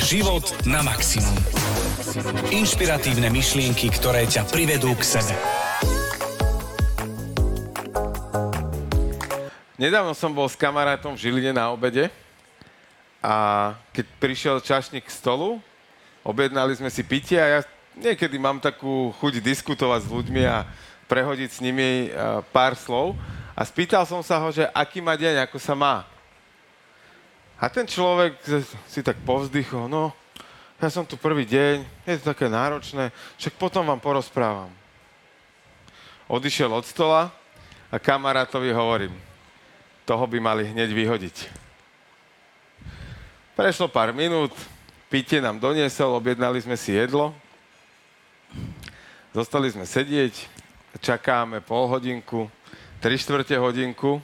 Život na maximum. Inšpiratívne myšlienky, ktoré ťa privedú k sebe. Nedávno som bol s kamarátom v Žiline na obede a keď prišiel čašník k stolu, objednali sme si pitie a ja niekedy mám takú chuť diskutovať s ľuďmi a prehodiť s nimi pár slov. A spýtal som sa ho, že aký má deň, ako sa má. A ten človek si tak povzdychol, no, ja som tu prvý deň, je to také náročné, však potom vám porozprávam. Odišiel od stola a kamarátovi hovorím, toho by mali hneď vyhodiť. Prešlo pár minút, pitie nám doniesol, objednali sme si jedlo, zostali sme sedieť, čakáme pol hodinku, tri štvrte hodinku,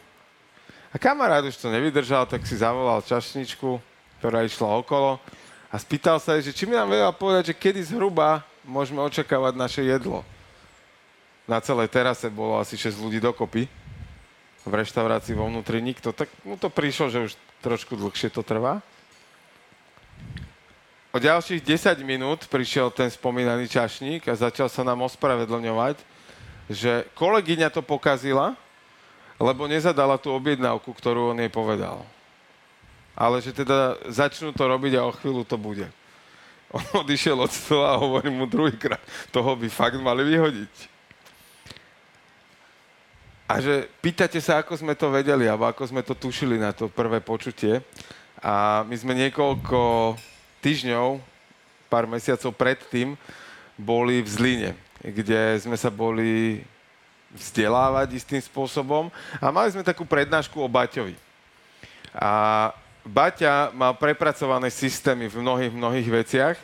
a kamarát už to nevydržal, tak si zavolal čašničku, ktorá išla okolo a spýtal sa jej, že či mi nám vedela povedať, že kedy zhruba môžeme očakávať naše jedlo. Na celej terase bolo asi 6 ľudí dokopy. V reštaurácii vo vnútri nikto. Tak mu to prišlo, že už trošku dlhšie to trvá. O ďalších 10 minút prišiel ten spomínaný čašník a začal sa nám ospravedlňovať, že kolegyňa to pokazila, lebo nezadala tú objednávku, ktorú on jej povedal. Ale že teda začnú to robiť a o chvíľu to bude. On odišiel od stola a hovorí mu druhýkrát, toho by fakt mali vyhodiť. A že pýtate sa, ako sme to vedeli, alebo ako sme to tušili na to prvé počutie. A my sme niekoľko týždňov, pár mesiacov predtým, boli v Zline, kde sme sa boli vzdelávať istým spôsobom. A mali sme takú prednášku o Baťovi. A Baťa mal prepracované systémy v mnohých, mnohých veciach.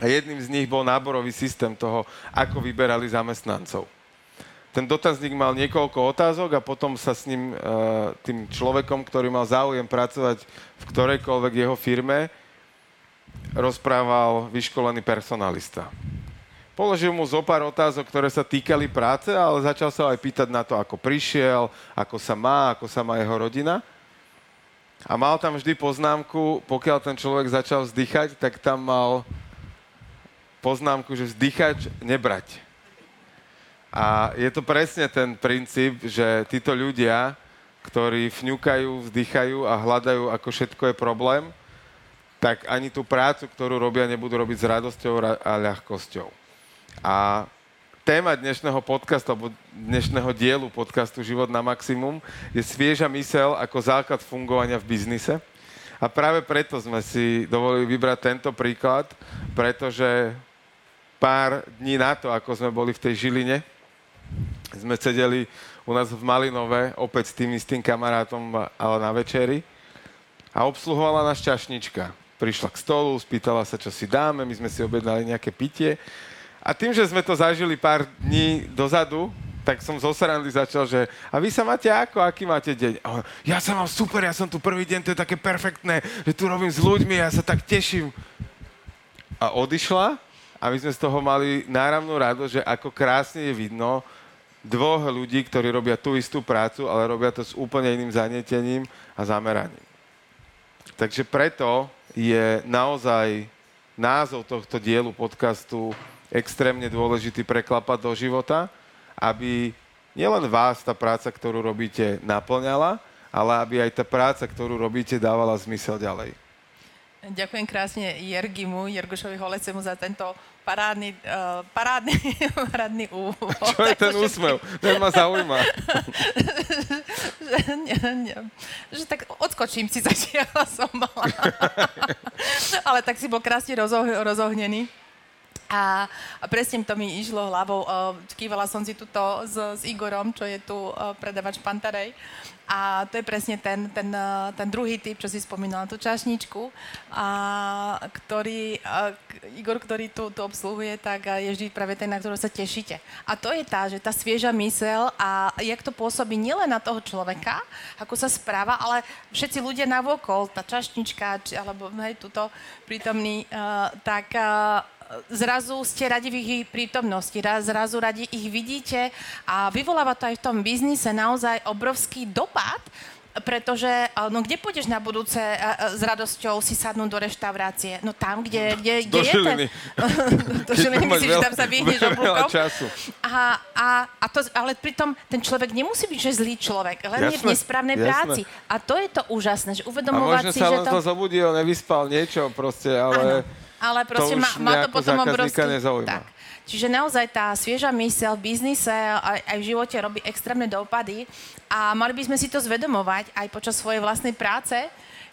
A jedným z nich bol náborový systém toho, ako vyberali zamestnancov. Ten dotazník mal niekoľko otázok a potom sa s ním, e, tým človekom, ktorý mal záujem pracovať v ktorejkoľvek jeho firme, rozprával vyškolený personalista. Položil mu zo pár otázok, ktoré sa týkali práce, ale začal sa aj pýtať na to, ako prišiel, ako sa má, ako sa má jeho rodina. A mal tam vždy poznámku, pokiaľ ten človek začal vzdychať, tak tam mal poznámku, že vzdychať, nebrať. A je to presne ten princíp, že títo ľudia, ktorí fňukajú, vzdychajú a hľadajú, ako všetko je problém, tak ani tú prácu, ktorú robia, nebudú robiť s radosťou a ľahkosťou. A téma dnešného podcastu, alebo dnešného dielu podcastu Život na maximum je svieža mysel ako základ fungovania v biznise. A práve preto sme si dovolili vybrať tento príklad, pretože pár dní na to, ako sme boli v tej Žiline, sme sedeli u nás v Malinove, opäť s tým istým kamarátom, ale na večeri. A obsluhovala nás čašnička. Prišla k stolu, spýtala sa, čo si dáme, my sme si objednali nejaké pitie a tým, že sme to zažili pár dní dozadu, tak som zo začal, že a vy sa máte ako, aký máte deň? A ja sa mám super, ja som tu prvý deň, to je také perfektné, že tu robím s ľuďmi, ja sa tak teším. A odišla a my sme z toho mali náravnú rado, že ako krásne je vidno dvoch ľudí, ktorí robia tú istú prácu, ale robia to s úplne iným zanietením a zameraním. Takže preto je naozaj názov tohto dielu podcastu extrémne dôležitý preklapať do života, aby nielen vás tá práca, ktorú robíte, naplňala, ale aby aj tá práca, ktorú robíte, dávala zmysel ďalej. Ďakujem krásne Jergimu, Jergošovi Holecemu za tento parádny, uh, parádny, parádny úvod. Čo je ten úsmev? Ten ma zaujíma. že, nie, nie, že tak odskočím si zatiaľ som mala. Ale tak si bol krásne rozoh, rozohnený. A, a presne to mi išlo hlavou. Uh, kývala som si tuto s, s Igorom, čo je tu uh, predavač Pantarej. A to je presne ten, ten, uh, ten druhý typ, čo si spomínala, tú čašničku, a, ktorý, uh, Igor, ktorý tu, tu obsluhuje, tak je vždy práve ten, na ktorého sa tešíte. A to je tá, že tá svieža mysel a jak to pôsobí nielen na toho človeka, ako sa správa, ale všetci ľudia navokol, tá čašnička, či, alebo hej, tuto prítomný, uh, tak uh, zrazu ste radi v ich prítomnosti, zrazu radi ich vidíte a vyvoláva to aj v tom biznise naozaj obrovský dopad, pretože a, no kde pôjdeš na budúce a, a, s radosťou si sadnúť do reštaurácie? No tam, kde, kde, kde Do je Žiliny. ten... do Žiliny, myslíš, že tam sa vyhneš oblúkom? času. A, a, a to, ale pritom ten človek nemusí byť, že zlý človek, len je v Jasné, nesprávnej jasné. práci. A to je to úžasné, že A uvedomovať možno si, sa že to... to zobudil, nevyspal niečo proste, ale... Ale proste to má mňa to potom obrovský... nezaujíma. Tak. Čiže naozaj tá svieža myseľ v biznise aj, aj v živote robí extrémne dopady a mali by sme si to zvedomovať aj počas svojej vlastnej práce,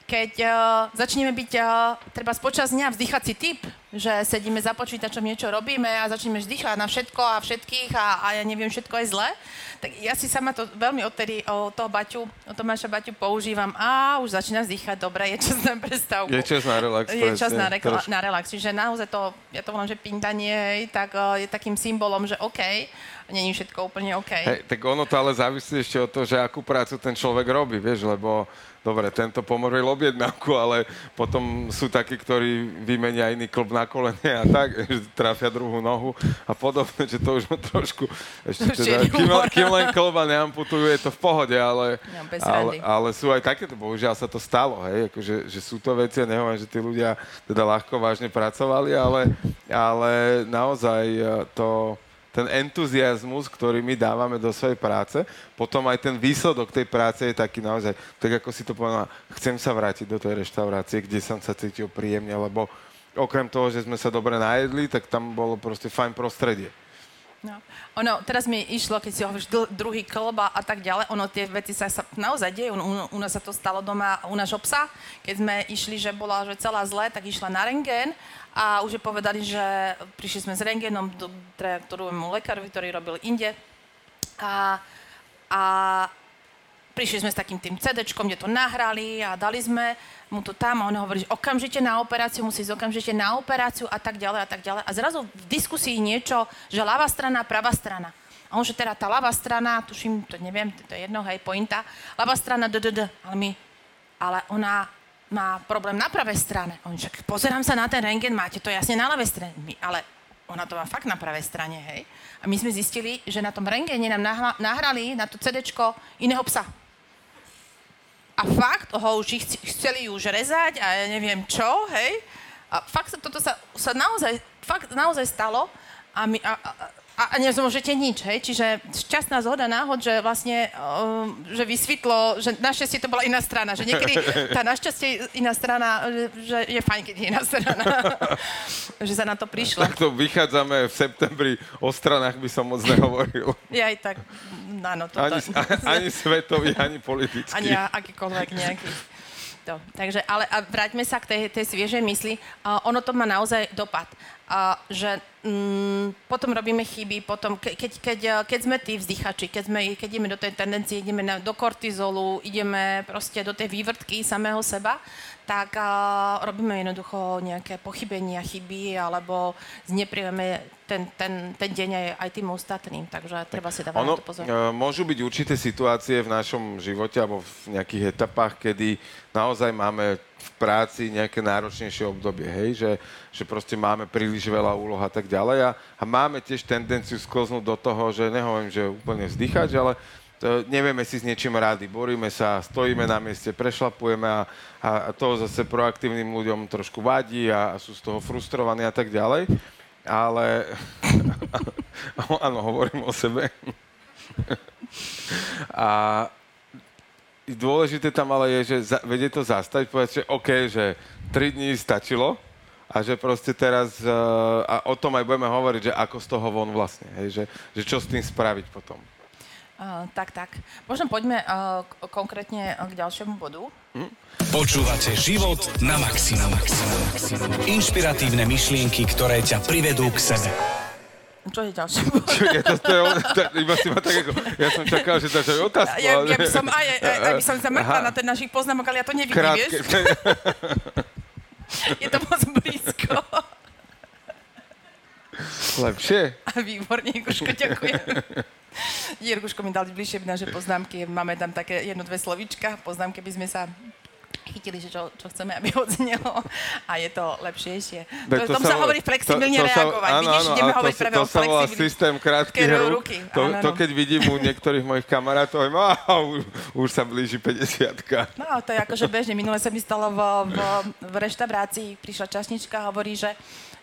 keď uh, začneme byť uh, treba počas dňa vzdychací typ, že sedíme za počítačom, niečo robíme a začneme vzdychať na všetko a všetkých a, a ja neviem, všetko je zle, tak ja si sama to veľmi odtedy od toho Baťu, od Tomáša Baťu používam a už začína vzdychať, dobre, je čas na prestávku. Je čas na relax. Je čas na, trošku. na relax. Čiže naozaj to, ja to volám, že pindanie, hej, tak uh, je takým symbolom, že OK, není všetko úplne OK. Hej, tak ono to ale závisí ešte od toho, že akú prácu ten človek robí, vieš, lebo dobre, tento pomoril objednávku, ale potom sú takí, ktorí vymenia iný klb na kolene a tak, že trafia druhú nohu a podobne, že to už ma trošku, ešte teda, kým, kým len klba neamputujú, je to v pohode, ale, No, ale, ale sú aj takéto, bohužiaľ sa to stalo, hej, akože, že sú to veci, ja nehovorím, že tí ľudia teda ľahko vážne pracovali, ale, ale naozaj eh, to, ten entuziasmus, ktorý my dávame do svojej práce, potom aj ten výsledok tej práce je taký naozaj, tak ako si to povedala, chcem sa vrátiť do tej reštaurácie, kde som sa cítil príjemne, lebo okrem toho, že sme sa dobre najedli, tak tam bolo proste fajn prostredie. No. Ono, teraz mi išlo, keď si hovoríš dl- druhý klba a tak ďalej, ono tie veci sa, sa naozaj dejú. U, u nás sa to stalo doma u nášho psa, keď sme išli, že bola že celá zle, tak išla na rengén a už je povedali, že prišli sme s rengénom do, druhému lekárovi, ktorý robil inde. A, a prišli sme s takým tým CD-čkom, kde to nahrali a dali sme mu to tam a on hovorí, že okamžite na operáciu, musí ísť okamžite na operáciu a tak ďalej a tak ďalej. A zrazu v diskusii niečo, že ľavá strana, pravá strana. A on, že teda tá ľavá strana, tuším, to neviem, to je jedno, hej, pointa, ľavá strana, DDD, ale my, ale ona má problém na pravej strane. On, že pozerám sa na ten rengen, máte to jasne na ľavej strane. My, ale ona to má fakt na pravej strane, hej. A my sme zistili, že na tom rengene nám nahrali na to CDčko iného psa. A fakt ho už chceli už rezať a ja neviem čo, hej. A fakt sa toto sa, sa naozaj, fakt naozaj stalo a, my, a, a, a, nezmôžete nič, hej. Čiže šťastná zhoda náhod, že vlastne, um, že vysvetlo, že našťastie to bola iná strana, že niekedy tá našťastie iná strana, že, je fajn, keď je iná strana, že sa na to prišlo. Takto vychádzame v septembri, o stranách by som moc nehovoril. Ja aj tak, áno, toto... Ani, ani svetový, ani politický. ani akýkoľvek nejaký. To. Takže, ale a vráťme sa k tej, tej sviežej mysli. Uh, ono to má naozaj dopad. Uh, že mm, potom robíme chyby, potom ke, keď, keď, keď sme tí vzdychači, keď, sme, keď ideme do tej tendencie, ideme na, do kortizolu, ideme proste do tej vývrtky samého seba, tak uh, robíme jednoducho nejaké pochybenia, chyby, alebo znepríjeme ten, ten, ten deň aj, aj tým ostatným. Takže treba si dávať Ono, na to pozor. e, môžu byť určité situácie v našom živote alebo v nejakých etapách, kedy naozaj máme v práci nejaké náročnejšie obdobie, hej, že, že proste máme príliš veľa úloh a tak ďalej a, a máme tiež tendenciu sklznúť do toho, že nehovorím, že úplne vzdychať, ale to, nevieme si s niečím rádi, boríme sa, stojíme na mieste, prešlapujeme a, a, a to zase proaktívnym ľuďom trošku vadí a, a sú z toho frustrovaní a tak ďalej. Ale áno, hovorím o sebe. A dôležité tam ale je, že za, vedie to zastaviť, povedať, že OK, že 3 dní stačilo a že proste teraz, uh, a o tom aj budeme hovoriť, že ako z toho von vlastne, hej, že, že čo s tým spraviť potom. Uh, tak, tak. Možno poďme uh, k- konkrétne uh, k ďalšiemu bodu. Počúvate život na maximum. Inšpiratívne myšlienky, ktoré ťa privedú k sebe. Čo je ďalší bod? Ja, to, to, to, iba si ma tak ako, ja som čakal, že dáš aj otázku. Ja, ale- ja by som aj, aj, aj by som sa na ten našich poznámok, ale ja to nevidím, Krátke. vieš? Je to moc blízko. Lepšie? A výborne, Jirkuško, ďakujem. Jirkuško mi dal bližšie naše poznámky. Máme tam také jedno, dve slovíčka. Poznámky by sme sa chytili že čo, čo chceme, aby odznelo a je to lepšie. Tak to, to tomu sa hovorí flexibilne to, to reagovať. Sa, Vidíš, áno, ideme to, hovoriť to, práve to o sa volá systém krátkych rúk. ruky, To, áno, to keď vidím u niektorých mojich kamarátov, "Á, už, už sa blíži 50 No, to je akože bežne. Minule sa mi stalo v, v, v reštaurácii, prišla čašnička a hovorí, že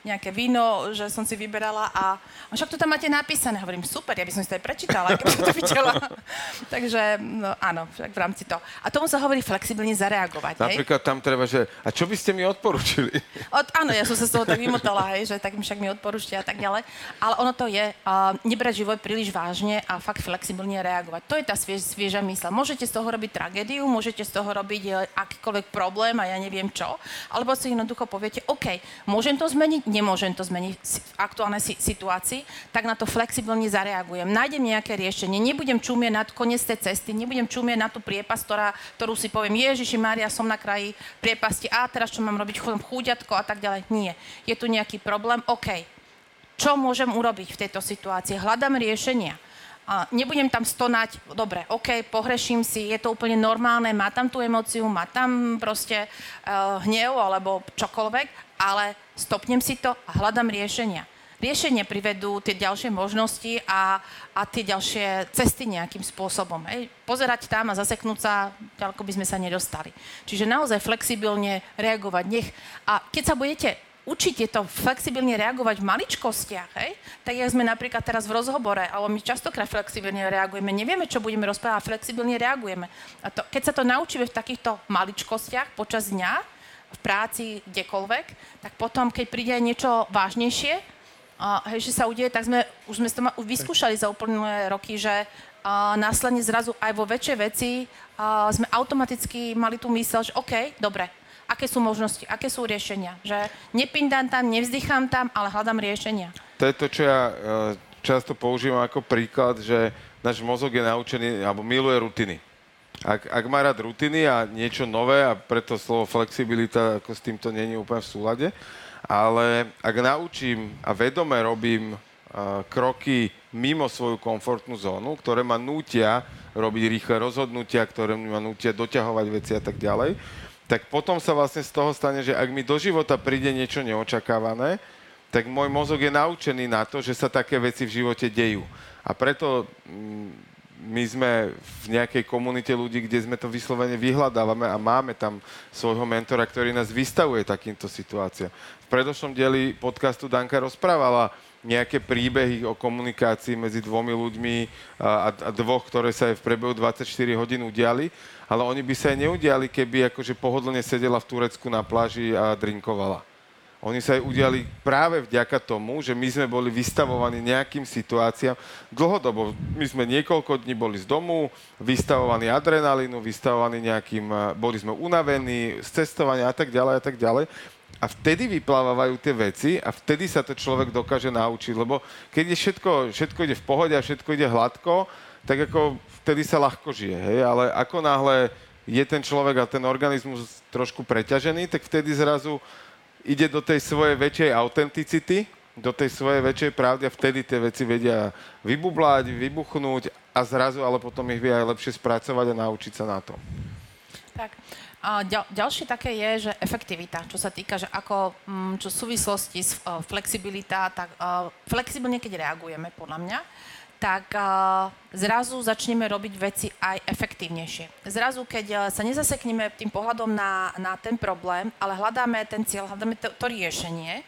nejaké víno, že som si vyberala a, a však to tam máte napísané. Hovorím, super, ja by som si to aj prečítala, keby som to videla. Takže, no áno, však v rámci to. A tomu sa hovorí flexibilne zareagovať, hej? Napríklad tam treba, že a čo by ste mi odporučili? Od, áno, ja som sa z toho tak vymotala, hej, že tak mi však mi odporúčte a tak ďalej. Ale ono to je, uh, nebrať život príliš vážne a fakt flexibilne reagovať. To je tá sviež, svieža mysl. Môžete z toho robiť tragédiu, môžete z toho robiť uh, akýkoľvek problém a ja neviem čo, alebo si jednoducho poviete, OK, môžem to zmeniť, nemôžem to zmeniť v aktuálnej si- situácii, tak na to flexibilne zareagujem. Nájdem nejaké riešenie, nebudem čumieť nad koniec tej cesty, nebudem čumieť na tú priepas, ktorá, ktorú si poviem, Ježiši Mária, som na kraji priepasti, a teraz čo mám robiť, chodom chúďatko a tak ďalej. Nie. Je tu nejaký problém, OK. Čo môžem urobiť v tejto situácii? Hľadám riešenia. A nebudem tam stonať, dobre, OK, pohreším si, je to úplne normálne, má tam tú emóciu, má tam proste uh, hnev alebo čokoľvek, ale stopnem si to a hľadám riešenia. Riešenia privedú tie ďalšie možnosti a, a tie ďalšie cesty nejakým spôsobom. Hej. Pozerať tam a zaseknúť sa, ďaleko by sme sa nedostali. Čiže naozaj flexibilne reagovať. Nech, a keď sa budete učiť je to flexibilne reagovať v maličkostiach, hej? tak jak sme napríklad teraz v rozhovore, alebo my častokrát flexibilne reagujeme, nevieme, čo budeme rozprávať, a flexibilne reagujeme. A to, keď sa to naučíme v takýchto maličkostiach počas dňa, v práci, kdekoľvek, tak potom, keď príde aj niečo vážnejšie, a, hej, že sa udeje, tak sme, už sme to ma- vyskúšali za uplynulé roky, že a, následne zrazu aj vo väčšej veci a, sme automaticky mali tú mysel, že OK, dobre, aké sú možnosti, aké sú riešenia. Že nepindám tam, nevzdychám tam, ale hľadám riešenia. To je to, čo ja eh, často používam ako príklad, že náš mozog je naučený, alebo miluje rutiny. Ak, ak má rád rutiny a niečo nové, a preto slovo flexibilita ako s týmto není úplne v súlade, ale ak naučím a vedome robím uh, kroky mimo svoju komfortnú zónu, ktoré ma nútia robiť rýchle rozhodnutia, ktoré ma nútia doťahovať veci a tak ďalej, tak potom sa vlastne z toho stane, že ak mi do života príde niečo neočakávané, tak môj mozog je naučený na to, že sa také veci v živote dejú. A preto mm, my sme v nejakej komunite ľudí, kde sme to vyslovene vyhľadávame a máme tam svojho mentora, ktorý nás vystavuje takýmto situáciám. V predošlom dieli podcastu Danka rozprávala nejaké príbehy o komunikácii medzi dvomi ľuďmi a, a dvoch, ktoré sa aj v priebehu 24 hodín udiali, ale oni by sa aj neudiali, keby akože pohodlne sedela v Turecku na pláži a drinkovala. Oni sa aj udiali práve vďaka tomu, že my sme boli vystavovaní nejakým situáciám dlhodobo. My sme niekoľko dní boli z domu, vystavovaní adrenalínu, vystavovaní nejakým, boli sme unavení z cestovania a tak ďalej a tak ďalej. A vtedy vyplávajú tie veci a vtedy sa to človek dokáže naučiť, lebo keď je všetko, všetko ide v pohode a všetko ide hladko, tak ako vtedy sa ľahko žije, hej? ale ako náhle je ten človek a ten organizmus trošku preťažený, tak vtedy zrazu ide do tej svojej väčšej autenticity, do tej svojej väčšej pravdy a vtedy tie veci vedia vybublať, vybuchnúť a zrazu ale potom ich vie aj lepšie spracovať a naučiť sa na to. Tak. A ďal, ďalšie také je, že efektivita, čo sa týka, že ako, mm, čo súvislosti s uh, flexibilita, tak uh, flexibilne, keď reagujeme, podľa mňa, tak uh, zrazu začneme robiť veci aj efektívnejšie. Zrazu, keď uh, sa nezasekneme tým pohľadom na, na ten problém, ale hľadáme ten cieľ, hľadáme to, to riešenie,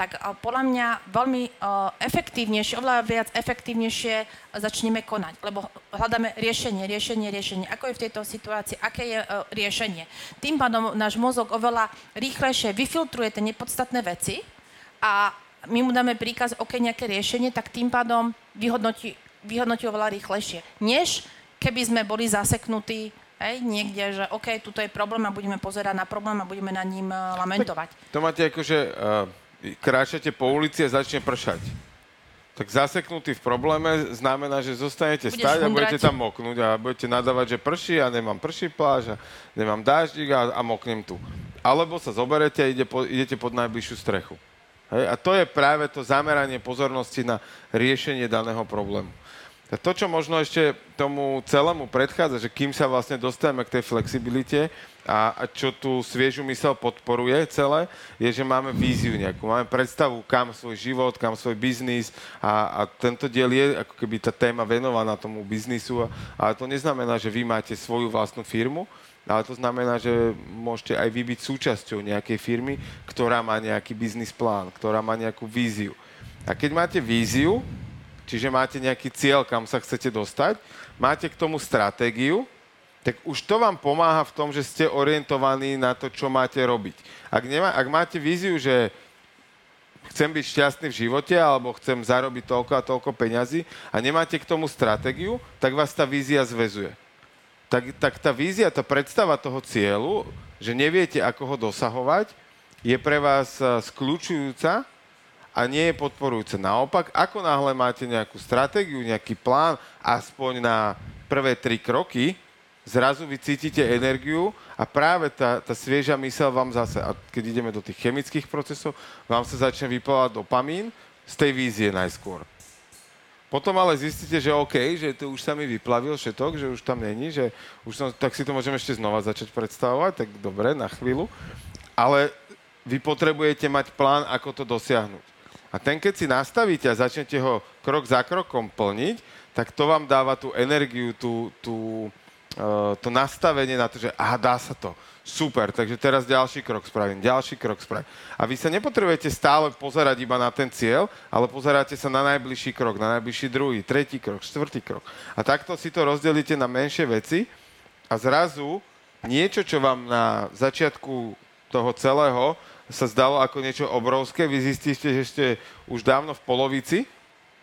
tak uh, podľa mňa veľmi uh, efektívnejšie, oveľa viac efektívnejšie začneme konať, lebo hľadáme riešenie, riešenie, riešenie. Ako je v tejto situácii, aké je uh, riešenie. Tým pádom náš mozog oveľa rýchlejšie vyfiltruje tie nepodstatné veci a my mu dáme príkaz, OK, nejaké riešenie, tak tým pádom vyhodnotí, vyhodnotí oveľa rýchlejšie, než keby sme boli zaseknutí hej, niekde, že OK, tuto je problém a budeme pozerať na problém a budeme na ním lamentovať. To máte ako, že uh, kráčate po ulici a začne pršať. Tak zaseknutý v probléme znamená, že zostanete Budeš stať a budete tam moknúť a budete nadávať, že prší a nemám prší pláž a nemám dáždik a, a moknem tu. Alebo sa zoberete a ide po, idete pod najbližšiu strechu. Hej? A to je práve to zameranie pozornosti na riešenie daného problému. To, čo možno ešte tomu celému predchádza, že kým sa vlastne dostaneme k tej flexibilite a, a čo tú sviežu mysel podporuje celé, je, že máme víziu nejakú, máme predstavu, kam svoj život, kam svoj biznis a, a tento diel je ako keby tá téma venovaná tomu biznisu, ale to neznamená, že vy máte svoju vlastnú firmu, ale to znamená, že môžete aj vy byť súčasťou nejakej firmy, ktorá má nejaký biznis plán, ktorá má nejakú víziu. A keď máte víziu, čiže máte nejaký cieľ, kam sa chcete dostať, máte k tomu stratégiu, tak už to vám pomáha v tom, že ste orientovaní na to, čo máte robiť. Ak, nemá, ak máte víziu, že chcem byť šťastný v živote alebo chcem zarobiť toľko a toľko peňazí a nemáte k tomu stratégiu, tak vás tá vízia zväzuje. Tak, tak tá vízia, tá predstava toho cieľu, že neviete, ako ho dosahovať, je pre vás eh, skľúčujúca a nie je podporujúce. Naopak, ako náhle máte nejakú stratégiu, nejaký plán, aspoň na prvé tri kroky, zrazu vy cítite energiu a práve tá, tá svieža mysel vám zase, a keď ideme do tých chemických procesov, vám sa začne vyplávať dopamín z tej vízie najskôr. Potom ale zistíte, že OK, že to už sa mi vyplavil všetok, že už tam není, že už som, tak si to môžeme ešte znova začať predstavovať, tak dobre, na chvíľu. Ale vy potrebujete mať plán, ako to dosiahnuť. A ten, keď si nastavíte a začnete ho krok za krokom plniť, tak to vám dáva tú energiu, tú, tú, uh, to nastavenie na to, že aha, dá sa to. Super, takže teraz ďalší krok spravím, ďalší krok spravím. A vy sa nepotrebujete stále pozerať iba na ten cieľ, ale pozeráte sa na najbližší krok, na najbližší druhý, tretí krok, štvrtý krok. A takto si to rozdelíte na menšie veci a zrazu niečo, čo vám na začiatku toho celého sa zdalo ako niečo obrovské, vy zistíte, že ste už dávno v polovici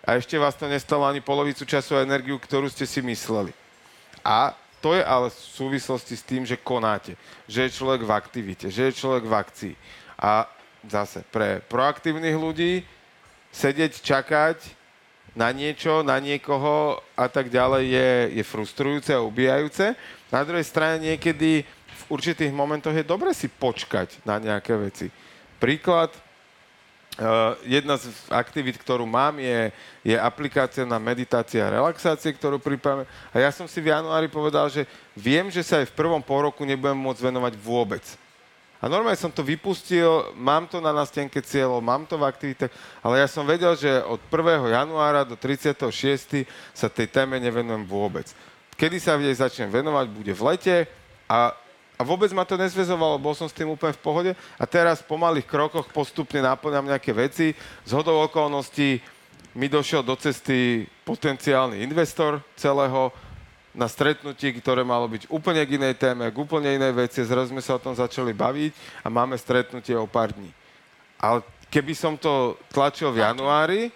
a ešte vás to nestalo ani polovicu času a energiu, ktorú ste si mysleli. A to je ale v súvislosti s tým, že konáte, že je človek v aktivite, že je človek v akcii. A zase pre proaktívnych ľudí sedieť, čakať na niečo, na niekoho a tak ďalej je, je frustrujúce a ubijajúce. Na druhej strane niekedy určitých momentoch je dobre si počkať na nejaké veci. Príklad, Uh, jedna z aktivít, ktorú mám, je, je aplikácia na meditácia a relaxácie, ktorú pripravíme. A ja som si v januári povedal, že viem, že sa aj v prvom pôroku nebudem môcť venovať vôbec. A normálne som to vypustil, mám to na nástenke cieľov, mám to v aktivitách, ale ja som vedel, že od 1. januára do 36. sa tej téme nevenujem vôbec. Kedy sa v nej začnem venovať, bude v lete a a vôbec ma to nezvezovalo, bol som s tým úplne v pohode. A teraz po malých krokoch postupne náplňam nejaké veci. Z hodou okolností mi došiel do cesty potenciálny investor celého na stretnutí, ktoré malo byť úplne k inej téme, k úplne inej veci. Zrazu sme sa o tom začali baviť a máme stretnutie o pár dní. Ale keby som to tlačil v januári,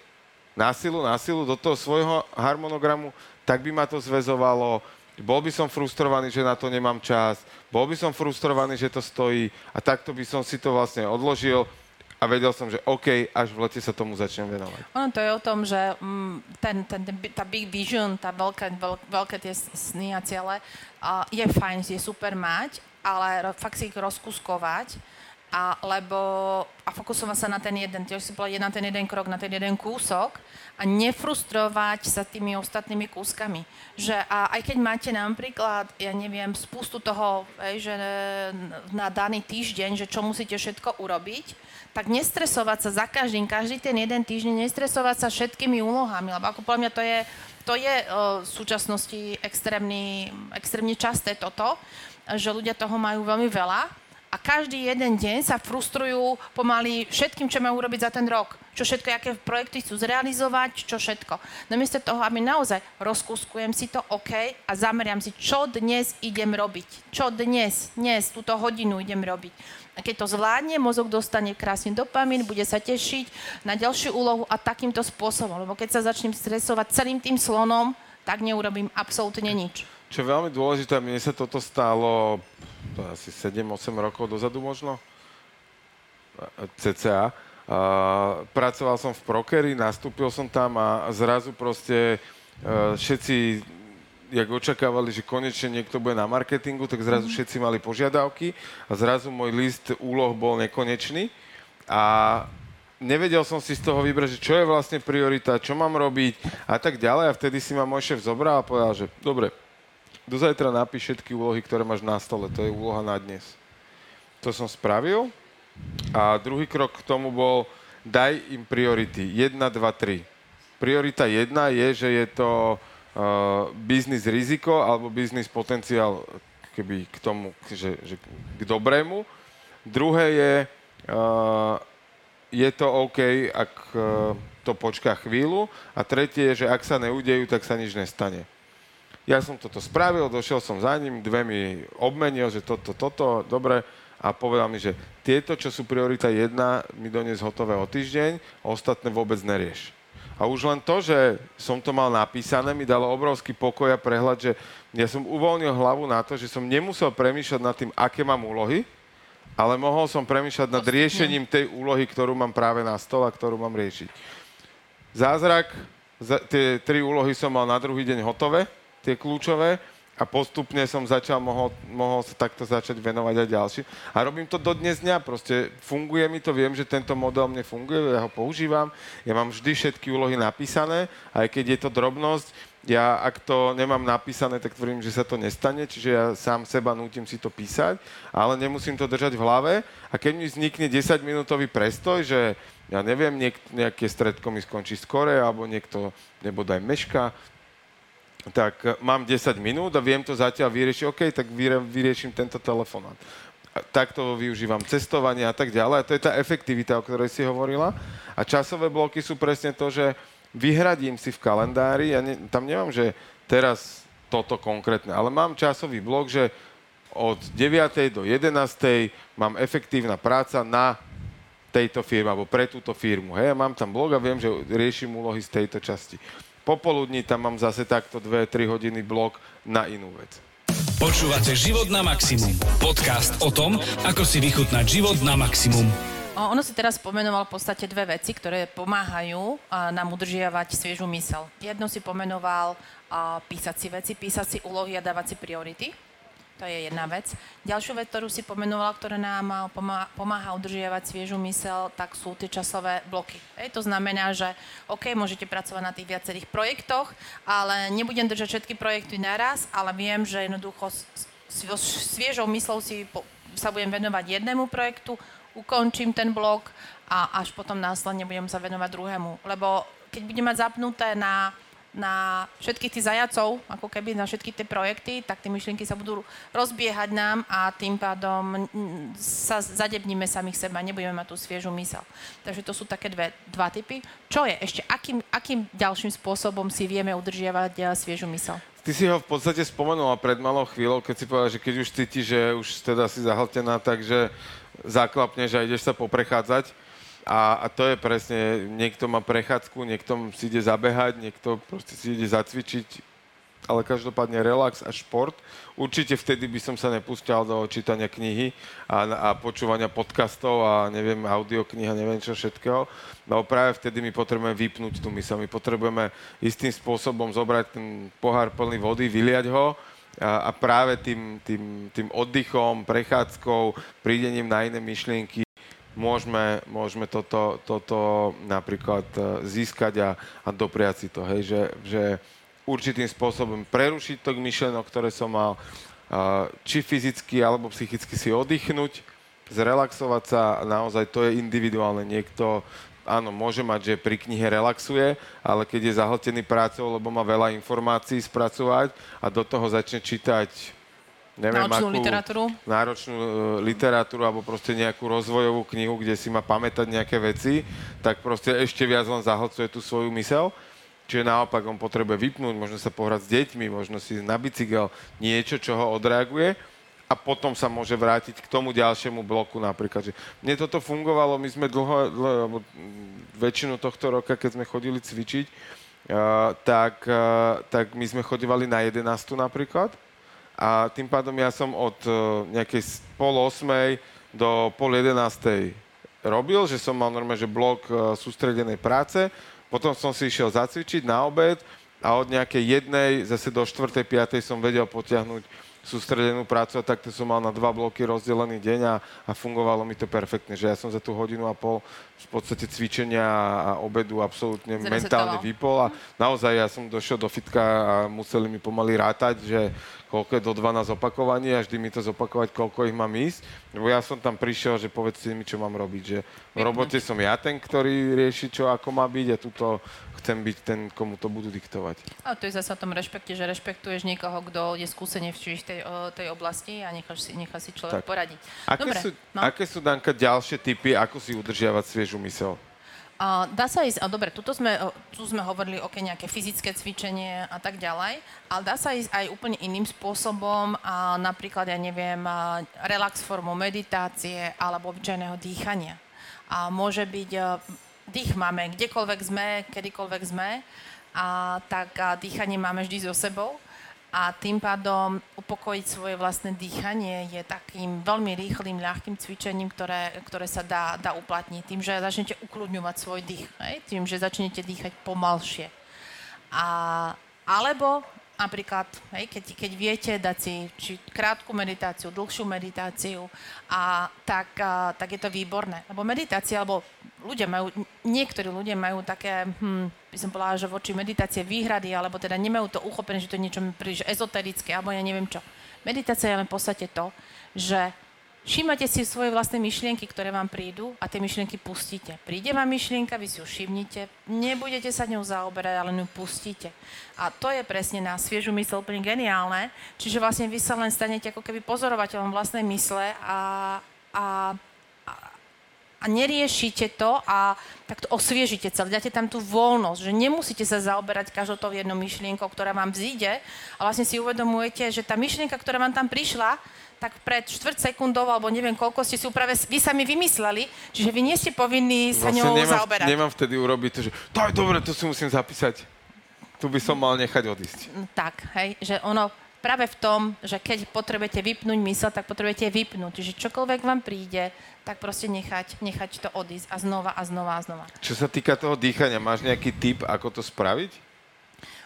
na silu, na silu do toho svojho harmonogramu, tak by ma to zväzovalo bol by som frustrovaný, že na to nemám čas, bol by som frustrovaný, že to stojí. A takto by som si to vlastne odložil a vedel som, že OK, až v lete sa tomu začnem venovať. Ono to je o tom, že mm, ten, ten, ten, tá big vision, tá veľké, veľ, veľké tie sny a ciele, uh, je fajn, je super mať, ale fakt si ich rozkuskovať a, lebo, a fokusovať sa na ten jeden, tiež si povedať na ten jeden krok, na ten jeden kúsok a nefrustrovať sa tými ostatnými kúskami. Že, a aj keď máte napríklad, ja neviem, spustu toho, že na daný týždeň, že čo musíte všetko urobiť, tak nestresovať sa za každým, každý ten jeden týždeň, nestresovať sa všetkými úlohami, lebo ako podľa mňa to je, to je v súčasnosti extrémny, extrémne časté toto, že ľudia toho majú veľmi veľa a každý jeden deň sa frustrujú pomaly všetkým, čo majú urobiť za ten rok. Čo všetko, aké projekty chcú zrealizovať, čo všetko. Namiesto toho, aby naozaj rozkúskujem si to OK a zameriam si, čo dnes idem robiť. Čo dnes, dnes, túto hodinu idem robiť. A keď to zvládne, mozog dostane krásny dopamín, bude sa tešiť na ďalšiu úlohu a takýmto spôsobom. Lebo keď sa začnem stresovať celým tým slonom, tak neurobím absolútne nič. Čo je veľmi dôležité, mne sa toto stalo to asi 7-8 rokov dozadu možno, cca. A pracoval som v Prokery, nastúpil som tam a zrazu proste uh, všetci jak očakávali, že konečne niekto bude na marketingu, tak zrazu mm. všetci mali požiadavky a zrazu môj list úloh bol nekonečný a nevedel som si z toho vybrať, že čo je vlastne priorita, čo mám robiť a tak ďalej. A vtedy si ma môj šéf zobral a povedal, že dobre, do zajtra napíš všetky úlohy, ktoré máš na stole. To je úloha na dnes. To som spravil. A druhý krok k tomu bol, daj im priority. 1, 2, 3. Priorita 1 je, že je to uh, biznis riziko alebo biznis potenciál keby k tomu, že, že k dobrému. Druhé je, uh, je to OK, ak uh, to počká chvíľu. A tretie je, že ak sa neudejú, tak sa nič nestane. Ja som toto spravil, došiel som za ním, dve mi obmenil, že toto, toto, dobre, a povedal mi, že tieto, čo sú priorita jedna, mi donies hotové o týždeň, ostatné vôbec nerieš. A už len to, že som to mal napísané, mi dalo obrovský pokoj a prehľad, že ja som uvoľnil hlavu na to, že som nemusel premýšľať nad tým, aké mám úlohy, ale mohol som premýšľať nad riešením tej úlohy, ktorú mám práve na stole a ktorú mám riešiť. Zázrak, tie tri úlohy som mal na druhý deň hotové, tie kľúčové, a postupne som začal, mohol, mohol sa takto začať venovať aj ďalší. A robím to do dnes dňa, proste funguje mi to, viem, že tento model mne funguje, ja ho používam, ja mám vždy všetky úlohy napísané, aj keď je to drobnosť, ja ak to nemám napísané, tak tvrdím, že sa to nestane, čiže ja sám seba nútim si to písať, ale nemusím to držať v hlave a keď mi vznikne 10-minútový prestoj, že ja neviem, niek- nejaké stredko mi skončí skore, alebo niekto nebodaj meška, tak e, mám 10 minút a viem to zatiaľ vyriešiť, OK, tak vyrieším tento telefonát. Takto využívam cestovanie a tak ďalej. A to je tá efektivita, o ktorej si hovorila. A časové bloky sú presne to, že vyhradím si v kalendári, ja ne, tam nemám, že teraz toto konkrétne, ale mám časový blok, že od 9. do 11. mám efektívna práca na tejto firme, alebo pre túto firmu. Hej, ja mám tam blog a viem, že riešim úlohy z tejto časti popoludní tam mám zase takto 2-3 hodiny blok na inú vec. Počúvate Život na maximum. Podcast o tom, ako si vychutnať život na maximum. Ono si teraz pomenoval v podstate dve veci, ktoré pomáhajú nám udržiavať sviežu mysel. Jedno si pomenoval písať si veci, písať si úlohy a dávať si priority. To je jedna vec. Ďalšiu vec, ktorú si pomenovala, ktorá nám pomáha udržiavať sviežu mysel, tak sú tie časové bloky. Ej, to znamená, že OK, môžete pracovať na tých viacerých projektoch, ale nebudem držať všetky projekty naraz, ale viem, že jednoducho sviežou myslou si sa budem venovať jednému projektu, ukončím ten blok a až potom následne budem sa venovať druhému. Lebo keď budem mať zapnuté na na všetkých tých zajacov, ako keby na všetky tie projekty, tak tie myšlienky sa budú rozbiehať nám a tým pádom sa zadebníme samých seba, nebudeme mať tú sviežu mysel. Takže to sú také dve, dva typy. Čo je ešte? Akým, akým ďalším spôsobom si vieme udržiavať eh, sviežu mysel? Ty si ho v podstate spomenula pred malou chvíľou, keď si povedala, že keď už cítiš, že už teda si zahltená, takže zaklapneš a ideš sa poprechádzať. A, a to je presne, niekto má prechádzku, niekto si ide zabehať, niekto proste si ide zacvičiť, ale každopádne relax a šport. Určite vtedy by som sa nepúšťal do čítania knihy a, a počúvania podcastov a neviem, audiokniha, neviem čo všetkého. No práve vtedy my potrebujeme vypnúť tú mysel. My potrebujeme istým spôsobom zobrať ten pohár plný vody, vyliať ho a, a práve tým, tým, tým oddychom, prechádzkou, prídením na iné myšlienky môžeme, môžeme toto, toto napríklad e, získať a, a dopriať si to, hej, že, že určitým spôsobom prerušiť to myšlenok, ktoré som mal, či fyzicky alebo psychicky si oddychnúť, zrelaxovať sa, naozaj to je individuálne. Niekto, áno, môže mať, že pri knihe relaxuje, ale keď je zahltený prácou, lebo má veľa informácií spracovať a do toho začne čítať neviem, náročnú akú literatúru? náročnú uh, literatúru alebo proste nejakú rozvojovú knihu, kde si má pamätať nejaké veci, tak proste ešte viac len zahlcuje tú svoju mysel. Čiže naopak on potrebuje vypnúť, možno sa pohrať s deťmi, možno si na bicykel, niečo, čo ho odreaguje a potom sa môže vrátiť k tomu ďalšiemu bloku napríklad. Že mne toto fungovalo, my sme dlho, dlho väčšinu tohto roka, keď sme chodili cvičiť, uh, tak, uh, tak my sme chodívali na 11 napríklad a tým pádom ja som od uh, nejakej pol osmej do pol jedenástej robil, že som mal normálne, že blok uh, sústredenej práce, potom som si išiel zacvičiť na obed a od nejakej jednej zase do štvrtej, piatej som vedel potiahnuť sústredenú prácu a takto som mal na dva bloky rozdelený deň a, a fungovalo mi to perfektne, že ja som za tú hodinu a pol v podstate cvičenia a obedu absolútne mentálne vypol a naozaj ja som došiel do fitka a museli mi pomaly rátať, že koľko je do 12 opakovaní a vždy mi to zopakovať, koľko ich mám ísť. Lebo ja som tam prišiel, že povedzte mi, čo mám robiť. Že v robote som ja ten, ktorý rieši, čo ako má byť a tuto chcem byť ten, komu to budú diktovať. A to je zase o tom rešpekte, že rešpektuješ niekoho, kto je skúsený v tej, tej oblasti a necháš si, nechá si človek Tak. poradiť. Aké, Dobre, sú, no. aké sú, Danka, ďalšie typy, ako si udržiavať sviežu mysel? A dá sa ísť, a dobre, tuto sme, tu sme hovorili o okay, nejaké fyzické cvičenie a tak ďalej, ale dá sa ísť aj úplne iným spôsobom, a napríklad, ja neviem, relax formou meditácie alebo obyčajného dýchania. A môže byť, a, dých máme kdekoľvek sme, kedykoľvek sme, a tak a dýchanie máme vždy so sebou a tým pádom upokojiť svoje vlastné dýchanie je takým veľmi rýchlým, ľahkým cvičením, ktoré, ktoré sa dá, dá uplatniť. Tým, že začnete ukludňovať svoj dých, hej? tým, že začnete dýchať pomalšie. A, alebo napríklad, hej, keď, keď viete dať si či krátku meditáciu, dlhšiu meditáciu, a, tak, a, tak je to výborné. Lebo meditácia, alebo ľudia majú, niektorí ľudia majú také, hm, by som povedala, že voči meditácie výhrady, alebo teda nemajú to uchopené, že to je niečo príliš ezoterické, alebo ja neviem čo. Meditácia je len v podstate to, že Všímate si svoje vlastné myšlienky, ktoré vám prídu a tie myšlienky pustíte. Príde vám myšlienka, vy si ju všimnite, nebudete sa ňou zaoberať, ale ju pustíte. A to je presne na sviežu mysl úplne geniálne. Čiže vlastne vy sa len stanete ako keby pozorovateľom vlastnej mysle a, a, a, neriešite to a tak to osviežite celé. Dáte tam tú voľnosť, že nemusíte sa zaoberať každou jednou myšlienkou, ktorá vám vzíde a vlastne si uvedomujete, že tá myšlienka, ktorá vám tam prišla, tak pred štvrť sekundov, alebo neviem koľko ste si práve vy sami vymysleli, čiže vy nie ste povinní sa ňou nemám, zaoberať. nemám vtedy urobiť to, že to je dobre, to si musím zapísať. Tu by som mal nechať odísť. Tak, hej, že ono práve v tom, že keď potrebujete vypnúť mysel, tak potrebujete vypnúť. Čiže čokoľvek vám príde, tak proste nechať, nechať to odísť a znova a znova a znova. Čo sa týka toho dýchania, máš nejaký tip, ako to spraviť?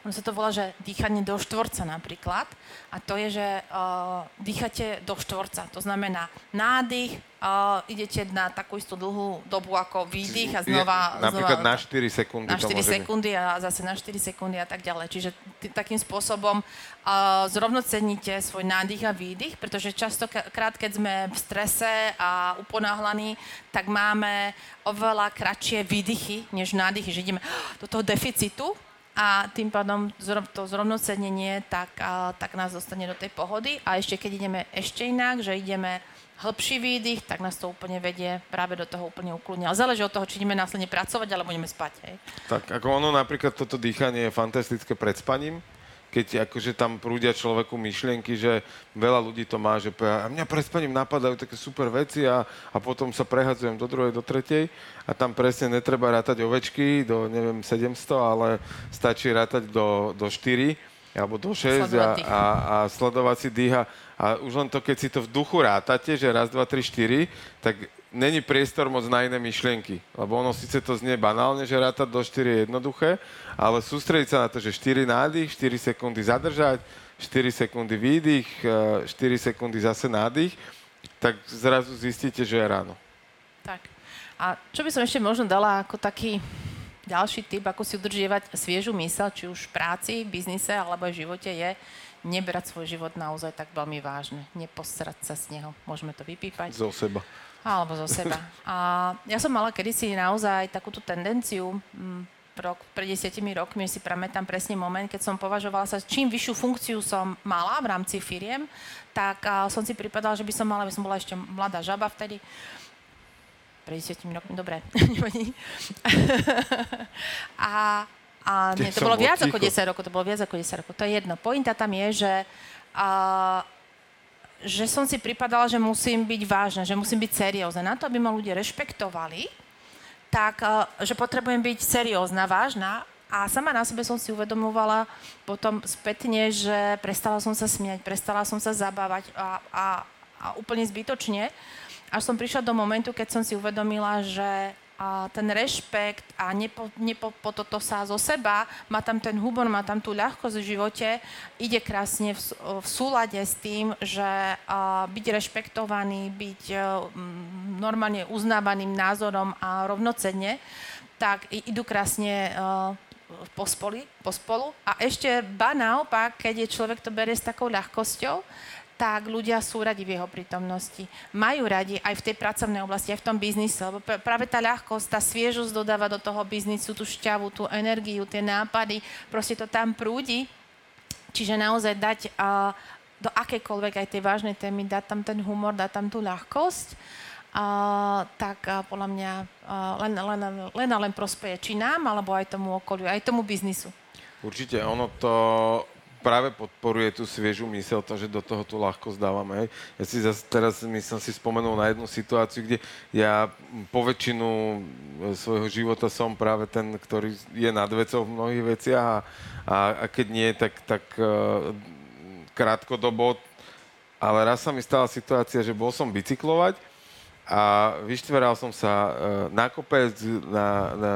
Ono sa to volá, že dýchanie do štvorca napríklad. A to je, že uh, dýchate do štvorca. To znamená nádych, uh, idete na takú istú dlhú dobu ako výdych a znova... Je, napríklad znova, na 4 sekundy na to 4 môže byť. sekundy a zase na 4 sekundy a tak ďalej. Čiže t- takým spôsobom uh, zrovnoceníte svoj nádych a výdych, pretože častokrát, keď sme v strese a uponáhlaní, tak máme oveľa kratšie výdychy, než nádychy, že ideme do toho deficitu a tým pádom to zrovnocenenie tak, tak nás dostane do tej pohody. A ešte keď ideme ešte inak, že ideme hĺbší výdych, tak nás to úplne vedie práve do toho úplne ukludne. Ale záleží od toho, či ideme následne pracovať, alebo ideme spať. Hej. Tak ako ono napríklad toto dýchanie je fantastické pred spaním, keď akože tam prúdia človeku myšlienky, že veľa ľudí to má, že a mňa pred spaním napadajú také super veci a, a potom sa prehadzujem do druhej, do tretej a tam presne netreba rátať ovečky do, neviem, 700, ale stačí rátať do, do 4 alebo do 6 Sledovať a, a, a sledovať si dýcha. A už len to, keď si to v duchu rátate, že raz, dva, tri, štyri, tak není priestor moc na iné myšlienky. Lebo ono síce to znie banálne, že rátať do 4 je jednoduché, ale sústrediť sa na to, že 4 nádych, 4 sekundy zadržať, 4 sekundy výdych, e, 4 sekundy zase nádych, tak zrazu zistíte, že je ráno. Tak. A čo by som ešte možno dala ako taký ďalší tip, ako si udržiavať sviežu mysel, či už v práci, v biznise alebo v živote, je nebrať svoj život naozaj tak veľmi vážne. Neposrať sa z neho. Môžeme to vypípať. Zo seba. Alebo zo seba. A ja som mala kedysi naozaj takúto tendenciu, mm, rok, pred desiatimi rokmi si pamätám presne moment, keď som považovala sa, čím vyššiu funkciu som mala v rámci firiem, tak a, som si pripadala, že by som mala, by som bola ešte mladá žaba vtedy, pred desiatimi rokmi, dobre, nevadí. a, a nie, to bolo bol viac ako ticho. 10 rokov, to bolo viac ako 10 rokov, to je jedno. Pointa tam je, že a, že som si pripadala, že musím byť vážna, že musím byť seriózna. Na to, aby ma ľudia rešpektovali, tak, eh, že potrebujem byť seriózna, vážna a sama na sebe som si uvedomovala potom spätne, že prestala som sa smiať, prestala som sa zabávať a, a, a úplne zbytočne. Až som prišla do momentu, keď som si uvedomila, že a ten rešpekt a nepo, nepo, po toto sa zo seba, má tam ten humor, má tam tú ľahkosť v živote, ide krásne v, v súlade s tým, že a, byť rešpektovaný, byť a, normálne uznávaným názorom a rovnocenne, tak idú krásne a, pospoli, pospolu. A ešte ba naopak, keď je človek to berie s takou ľahkosťou, tak ľudia sú radi v jeho prítomnosti. Majú radi aj v tej pracovnej oblasti, aj v tom biznise, lebo práve tá ľahkosť, tá sviežosť dodáva do toho biznisu tú šťavu, tú energiu, tie nápady, proste to tam prúdi. Čiže naozaj dať uh, do akékoľvek aj tej vážnej témy, dať tam ten humor, dať tam tú ľahkosť, uh, tak uh, podľa mňa len, len, len len prospeje či nám, alebo aj tomu okoliu, aj tomu biznisu. Určite, ono to práve podporuje tú sviežu mysel, to, že do toho tú ľahkosť dávame. Ja si zase teraz som si spomenul na jednu situáciu, kde ja po väčšinu e, svojho života som práve ten, ktorý je nad vecou v mnohých veciach a, a, a keď nie, tak, tak uh, krátkodobo. Ale raz sa mi stala situácia, že bol som bicyklovať a vyštveral som sa uh, na kopec na, na,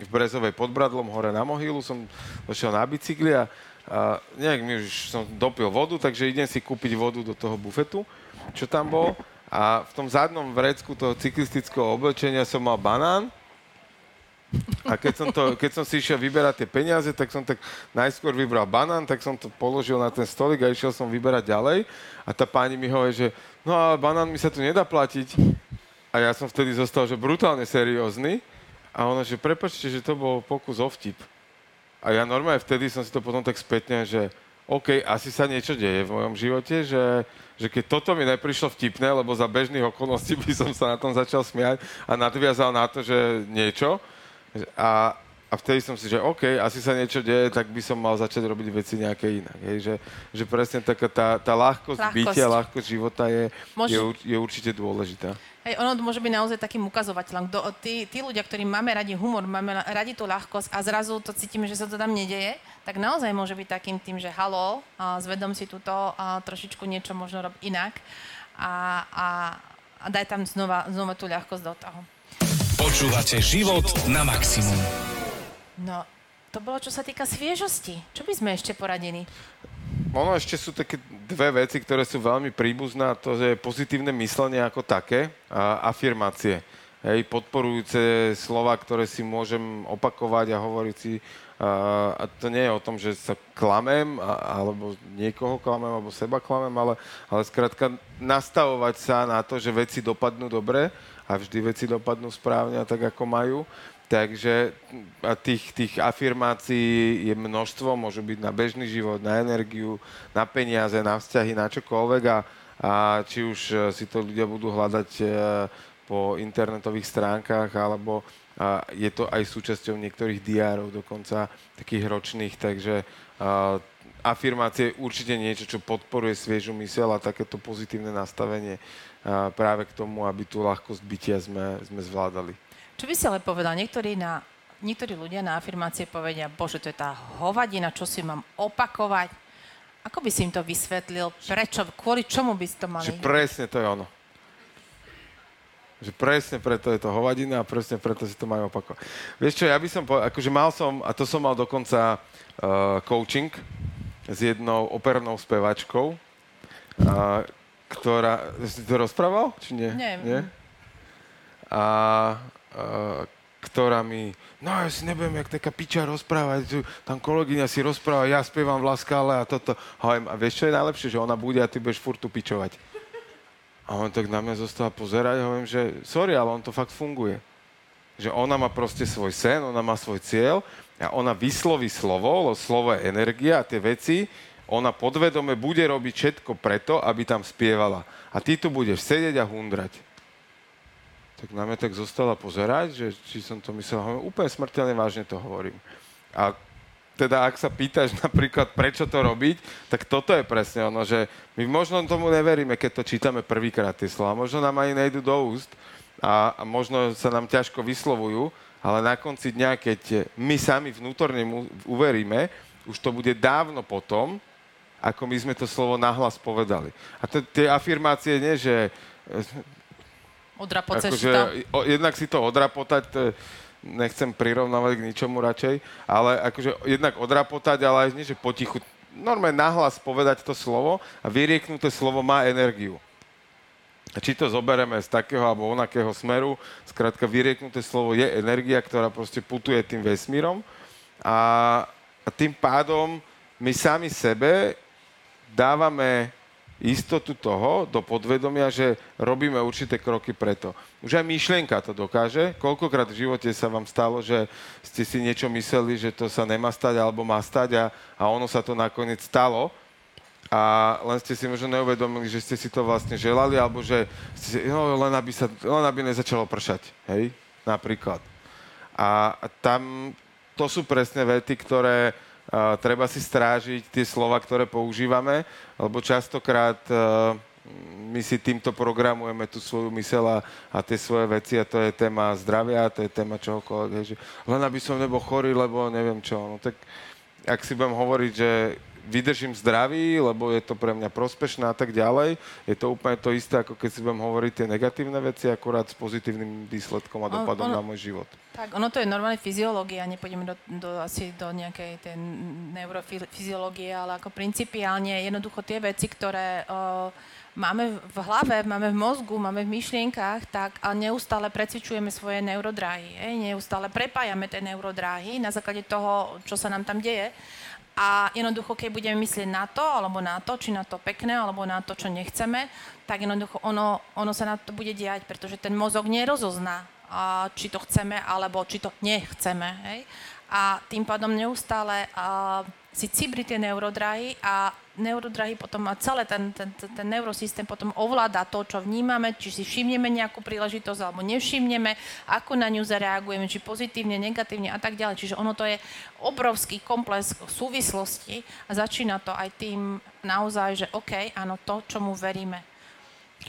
v Brezovej pod Bradlom hore na Mohylu, som došiel na bicykli a a nejak mi už som dopil vodu, takže idem si kúpiť vodu do toho bufetu, čo tam bol. A v tom zadnom vrecku toho cyklistického oblečenia som mal banán. A keď som, to, keď som si išiel vyberať tie peniaze, tak som tak najskôr vybral banán, tak som to položil na ten stolik a išiel som vyberať ďalej. A tá pani mi hovorí, že no ale banán mi sa tu nedá platiť. A ja som vtedy zostal, že brutálne seriózny. A ona, že prepačte, že to bol pokus o vtip. A ja normálne vtedy som si to potom tak spätne, že OK, asi sa niečo deje v mojom živote, že, že keď toto mi neprišlo vtipné, lebo za bežných okolností by som sa na tom začal smiať a nadviazal na to, že niečo. A, vtedy som si, že OK, asi sa niečo deje, tak by som mal začať robiť veci nejaké inak. Hej? Že, že presne taká tá, tá ľahkosť, ľahkosť bytia, ľahkosť života je, Môže... je, je určite dôležitá. Hej, ono môže byť naozaj takým ukazovateľom. Kto, tí, tí ľudia, ktorí máme radi humor, máme radi tú ľahkosť a zrazu to cítime, že sa to tam nedeje, tak naozaj môže byť takým tým, že halo, a zvedom si túto a trošičku niečo možno robiť inak a, a, a daj tam znova, znova tú ľahkosť do toho. Počúvate život na maximum. No, to bolo, čo sa týka sviežosti. Čo by sme ešte poradili? Ono ešte sú také dve veci, ktoré sú veľmi príbuzné, to je pozitívne myslenie ako také a afirmácie. Hej, podporujúce slova, ktoré si môžem opakovať a hovoriť si. A, a to nie je o tom, že sa klamem, a, alebo niekoho klamem, alebo seba klamem, ale, ale skrátka nastavovať sa na to, že veci dopadnú dobre a vždy veci dopadnú správne a tak, ako majú. Takže tých, tých afirmácií je množstvo, môžu byť na bežný život, na energiu, na peniaze, na vzťahy, na čokoľvek. A, a či už e, si to ľudia budú hľadať e, po internetových stránkach, alebo a je to aj súčasťou niektorých diárov, dokonca takých ročných, takže a, afirmácie je určite niečo, čo podporuje sviežu mysel a takéto pozitívne nastavenie a, práve k tomu, aby tú ľahkosť bytia sme, sme zvládali. Čo by si ale povedal? Niektorí, na, niektorí ľudia na afirmácie povedia, bože, to je tá hovadina, čo si mám opakovať. Ako by si im to vysvetlil? Prečo? Kvôli čomu by si to mali? Že presne to je ono. Že presne preto je to hovadina a presne preto si to majú opakovať. Vieš čo, ja by som povedal, akože mal som, a to som mal dokonca uh, coaching s jednou opernou spevačkou, uh, ktorá... Si to rozprával? Či nie? Nie. nie? A ktorá mi, no ja si nebudem jak taká piča rozprávať, tam kolegyňa si rozpráva, ja spievam v Laskále a toto. A vieš, čo je najlepšie? Že ona bude a ty budeš furt tu pičovať. A on tak na mňa zostal pozerať a hovorím, že sorry, ale on to fakt funguje. Že ona má proste svoj sen, ona má svoj cieľ a ona vysloví slovo, lebo slovo je energia a tie veci, ona podvedome bude robiť všetko preto, aby tam spievala. A ty tu budeš sedieť a hundrať tak na mňa tak zostala pozerať, že či som to myslel, úplne smrteľne vážne to hovorím. A teda ak sa pýtaš napríklad, prečo to robiť, tak toto je presne ono, že my možno tomu neveríme, keď to čítame prvýkrát tie slova. Možno nám ani nejdu do úst a, a možno sa nám ťažko vyslovujú, ale na konci dňa, keď my sami vnútorne mu uveríme, už to bude dávno potom, ako my sme to slovo nahlas povedali. A t- tie afirmácie nie, že Odrapoceš akože, to. o, jednak si to odrapotať, to je, nechcem prirovnávať k ničomu radšej, ale akože jednak odrapotať, ale aj nie, že potichu. Normálne nahlas povedať to slovo a vyrieknuté slovo má energiu. A či to zoberieme z takého alebo onakého smeru, skrátka vyrieknuté slovo je energia, ktorá proste putuje tým vesmírom a, a tým pádom my sami sebe dávame istotu toho do podvedomia, že robíme určité kroky preto. Už aj myšlienka to dokáže. Koľkokrát v živote sa vám stalo, že ste si niečo mysleli, že to sa nemá stať alebo má stať a, a ono sa to nakoniec stalo a len ste si možno neuvedomili, že ste si to vlastne želali, alebo že ste si, no, len, aby sa, len aby nezačalo pršať, hej, napríklad. A tam to sú presne vety, ktoré treba si strážiť, tie slova, ktoré používame, lebo častokrát uh, my si týmto programujeme tú svoju mysel a, a tie svoje veci a to je téma zdravia, to je téma čohokoľvek, hej, že len aby som nebol chorý, lebo neviem čo. No tak ak si budem hovoriť, že vydržím zdravý, lebo je to pre mňa prospešné a tak ďalej. Je to úplne to isté, ako keď si budem hovoriť tie negatívne veci, akurát s pozitívnym výsledkom a dopadom ono, na môj život. Tak, ono to je normálne fyziológia, nepôjdeme do, do, asi do nejakej tej neurofyziológie, ale ako principiálne jednoducho tie veci, ktoré uh, máme v hlave, máme v mozgu, máme v myšlienkach, tak a neustále precvičujeme svoje neurodráhy. Je? Neustále prepájame tie neurodráhy na základe toho, čo sa nám tam deje. A jednoducho, keď budeme myslieť na to, alebo na to, či na to pekné, alebo na to, čo nechceme, tak jednoducho ono, ono sa na to bude diať, pretože ten mozog nerozozná, a či to chceme, alebo či to nechceme. Hej? A tým pádom neustále a, si cibri tie neurodrahy a neurodrahy potom a celé ten, ten, ten, neurosystém potom ovláda to, čo vnímame, či si všimneme nejakú príležitosť alebo nevšimneme, ako na ňu zareagujeme, či pozitívne, negatívne a tak ďalej. Čiže ono to je obrovský komplex súvislosti a začína to aj tým naozaj, že OK, áno, to, čomu veríme.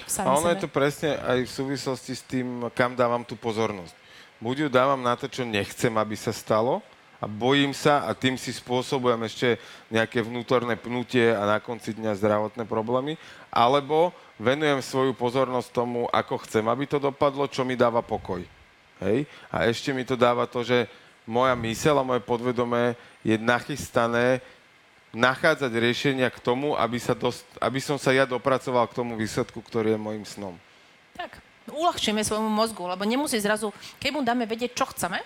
Sami a ono sebe. je to presne aj v súvislosti s tým, kam dávam tú pozornosť. Buď ju dávam na to, čo nechcem, aby sa stalo, a bojím sa a tým si spôsobujem ešte nejaké vnútorné pnutie a na konci dňa zdravotné problémy, alebo venujem svoju pozornosť tomu, ako chcem, aby to dopadlo, čo mi dáva pokoj. Hej? A ešte mi to dáva to, že moja myseľ a moje podvedomé je nachystané nachádzať riešenia k tomu, aby, sa dost, aby som sa ja dopracoval k tomu výsledku, ktorý je môjim snom. Tak, uľahčíme svojmu mozgu, lebo nemusí zrazu, keď mu dáme vedieť, čo chceme,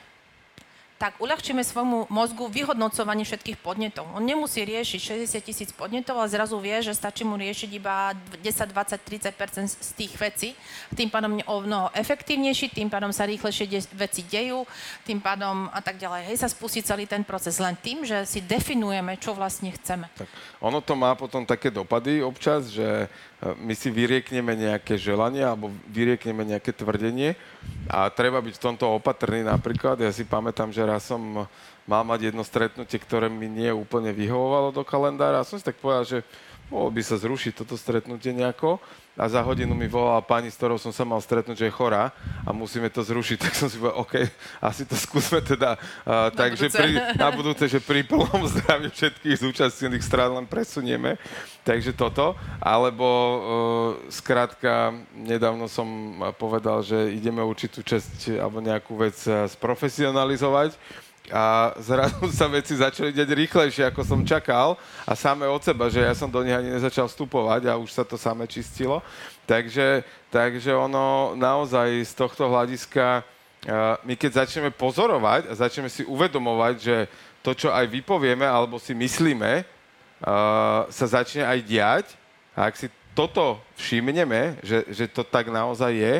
tak uľahčíme svojmu mozgu vyhodnocovanie všetkých podnetov. On nemusí riešiť 60 tisíc podnetov, ale zrazu vie, že stačí mu riešiť iba 10, 20, 30% z tých vecí. Tým pádom je o mnoho efektívnejší, tým pádom sa rýchlejšie de- veci dejú, tým pádom a tak ďalej. Hej, sa spustí celý ten proces len tým, že si definujeme, čo vlastne chceme. Tak, ono to má potom také dopady občas, že my si vyriekneme nejaké želanie alebo vyriekneme nejaké tvrdenie a treba byť v tomto opatrný napríklad. Ja si pamätám, že raz som mal mať jedno stretnutie, ktoré mi nie úplne vyhovovalo do kalendára a som si tak povedal, že mohol by sa zrušiť toto stretnutie nejako a za hodinu mi volala pani, s ktorou som sa mal stretnúť, že je chorá a musíme to zrušiť, tak som si povedal, OK, asi to skúsme teda uh, tak, že pri, na budúce, že pri plnom zdraví všetkých zúčastnených strán len presunieme. Takže toto. Alebo uh, skrátka, nedávno som povedal, že ideme určitú časť alebo nejakú vec sprofesionalizovať a zrazu sa veci začali deť rýchlejšie, ako som čakal a samé od seba, že ja som do nich ani nezačal vstupovať a už sa to samé čistilo. Takže, takže ono naozaj z tohto hľadiska, my keď začneme pozorovať a začneme si uvedomovať, že to, čo aj vypovieme alebo si myslíme, sa začne aj diať a ak si toto všimneme, že, že to tak naozaj je,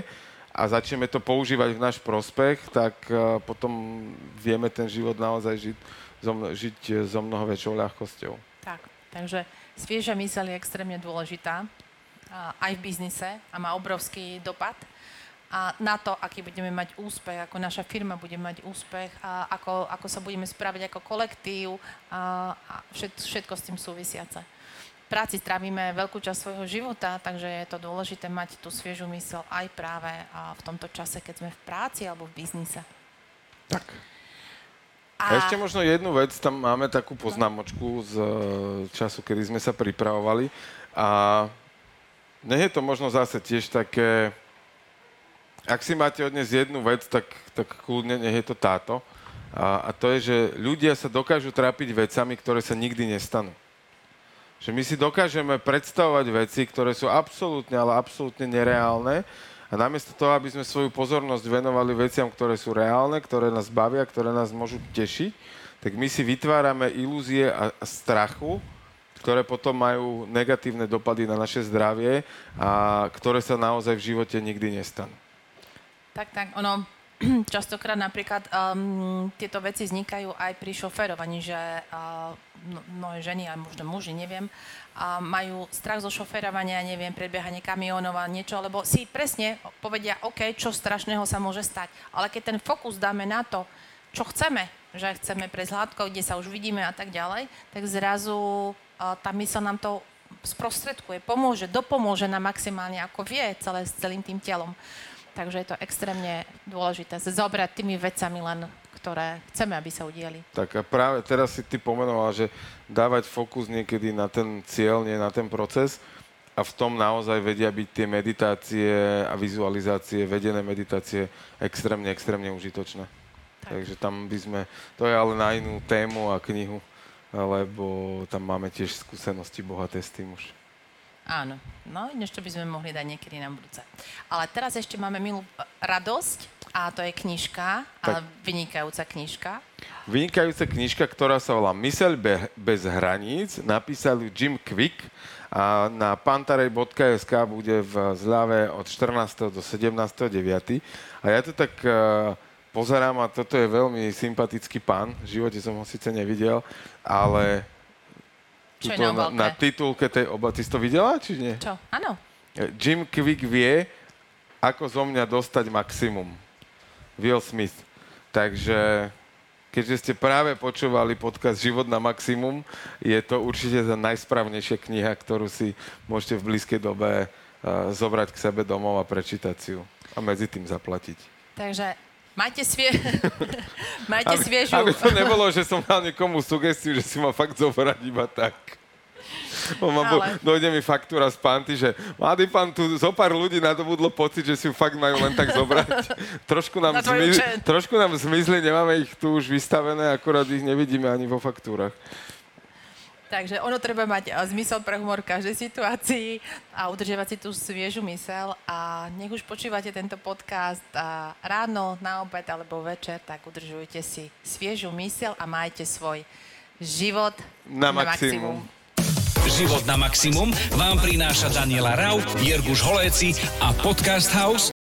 a začneme to používať v náš prospech, tak uh, potom vieme ten život naozaj žiť so, žiť so mnoho väčšou ľahkosťou. Tak, takže svieža myseľ je extrémne dôležitá aj v biznise a má obrovský dopad a na to, aký budeme mať úspech, ako naša firma bude mať úspech a ako, ako sa budeme spraviť ako kolektív a, a všet, všetko s tým súvisiace práci strávime veľkú časť svojho života, takže je to dôležité mať tú sviežu mysel aj práve v tomto čase, keď sme v práci alebo v biznise. Tak. A... Ešte možno jednu vec, tam máme takú poznámočku z e, času, kedy sme sa pripravovali a nie je to možno zase tiež také ak si máte odniesť jednu vec, tak, tak kľudne nech je to táto. A, a to je, že ľudia sa dokážu trápiť vecami, ktoré sa nikdy nestanú. Že my si dokážeme predstavovať veci, ktoré sú absolútne, ale absolútne nereálne a namiesto toho, aby sme svoju pozornosť venovali veciam, ktoré sú reálne, ktoré nás bavia, ktoré nás môžu tešiť, tak my si vytvárame ilúzie a strachu, ktoré potom majú negatívne dopady na naše zdravie a ktoré sa naozaj v živote nikdy nestanú. Tak, tak, ono, častokrát napríklad um, tieto veci vznikajú aj pri šoferovaní, že uh, mnohé ženy, a možno muži, neviem, uh, majú strach zo šoferovania, neviem, predbiehanie kamionov a niečo, lebo si presne povedia, OK, čo strašného sa môže stať. Ale keď ten fokus dáme na to, čo chceme, že chceme prejsť hladkou, kde sa už vidíme a tak ďalej, tak zrazu uh, tá mysl nám to sprostredkuje, pomôže, dopomôže nám maximálne, ako vie celé, s celým tým telom. Takže je to extrémne dôležité zobrať tými vecami len, ktoré chceme, aby sa udieli. Tak a práve teraz si ty pomenovala, že dávať fokus niekedy na ten cieľ, nie na ten proces a v tom naozaj vedia byť tie meditácie a vizualizácie, vedené meditácie extrémne, extrémne užitočné. Tak. Takže tam by sme, to je ale na inú tému a knihu, lebo tam máme tiež skúsenosti bohaté s tým už. Áno, no to by sme mohli dať niekedy na budúce. Ale teraz ešte máme milú radosť a to je knižka, ale vynikajúca knižka. Vynikajúca knižka, ktorá sa volá Mysel bez hraníc, napísal Jim Quick a na pantarej.sk bude v zľave od 14. do 17.9. A ja to tak uh, pozerám a toto je veľmi sympatický pán. V živote som ho síce nevidel, ale čo je na, na titulke tej oblasti. Si to videla, či nie? Čo? Áno. Jim Quick vie, ako zo mňa dostať maximum. Will Smith. Takže keďže ste práve počúvali podcast Život na maximum, je to určite za najsprávnejšia kniha, ktorú si môžete v blízkej dobe uh, zobrať k sebe domov a prečítať si ju. A medzi tým zaplatiť. Takže Majte, svie... Majte aby, sviežu... Aby to nebolo, že som dal niekomu sugestiu, že si ma fakt zobrať iba tak. Ale... Dojde mi faktúra z panty, že mladý pán, tu zo pár ľudí nadobudlo pocit, že si ju fakt majú len tak zobrať. trošku, nám zmiz... trošku nám zmizli, nemáme ich tu už vystavené, akorát ich nevidíme ani vo faktúrach. Takže ono treba mať zmysel pre humor v každej situácii a udržiavať si tú sviežu mysel a nech už počúvate tento podcast a ráno, na obed alebo večer, tak udržujte si sviežu mysel a majte svoj život na, na maximum. maximum. Život na maximum vám prináša Daniela Rau, Jirguš Holéci a Podcast House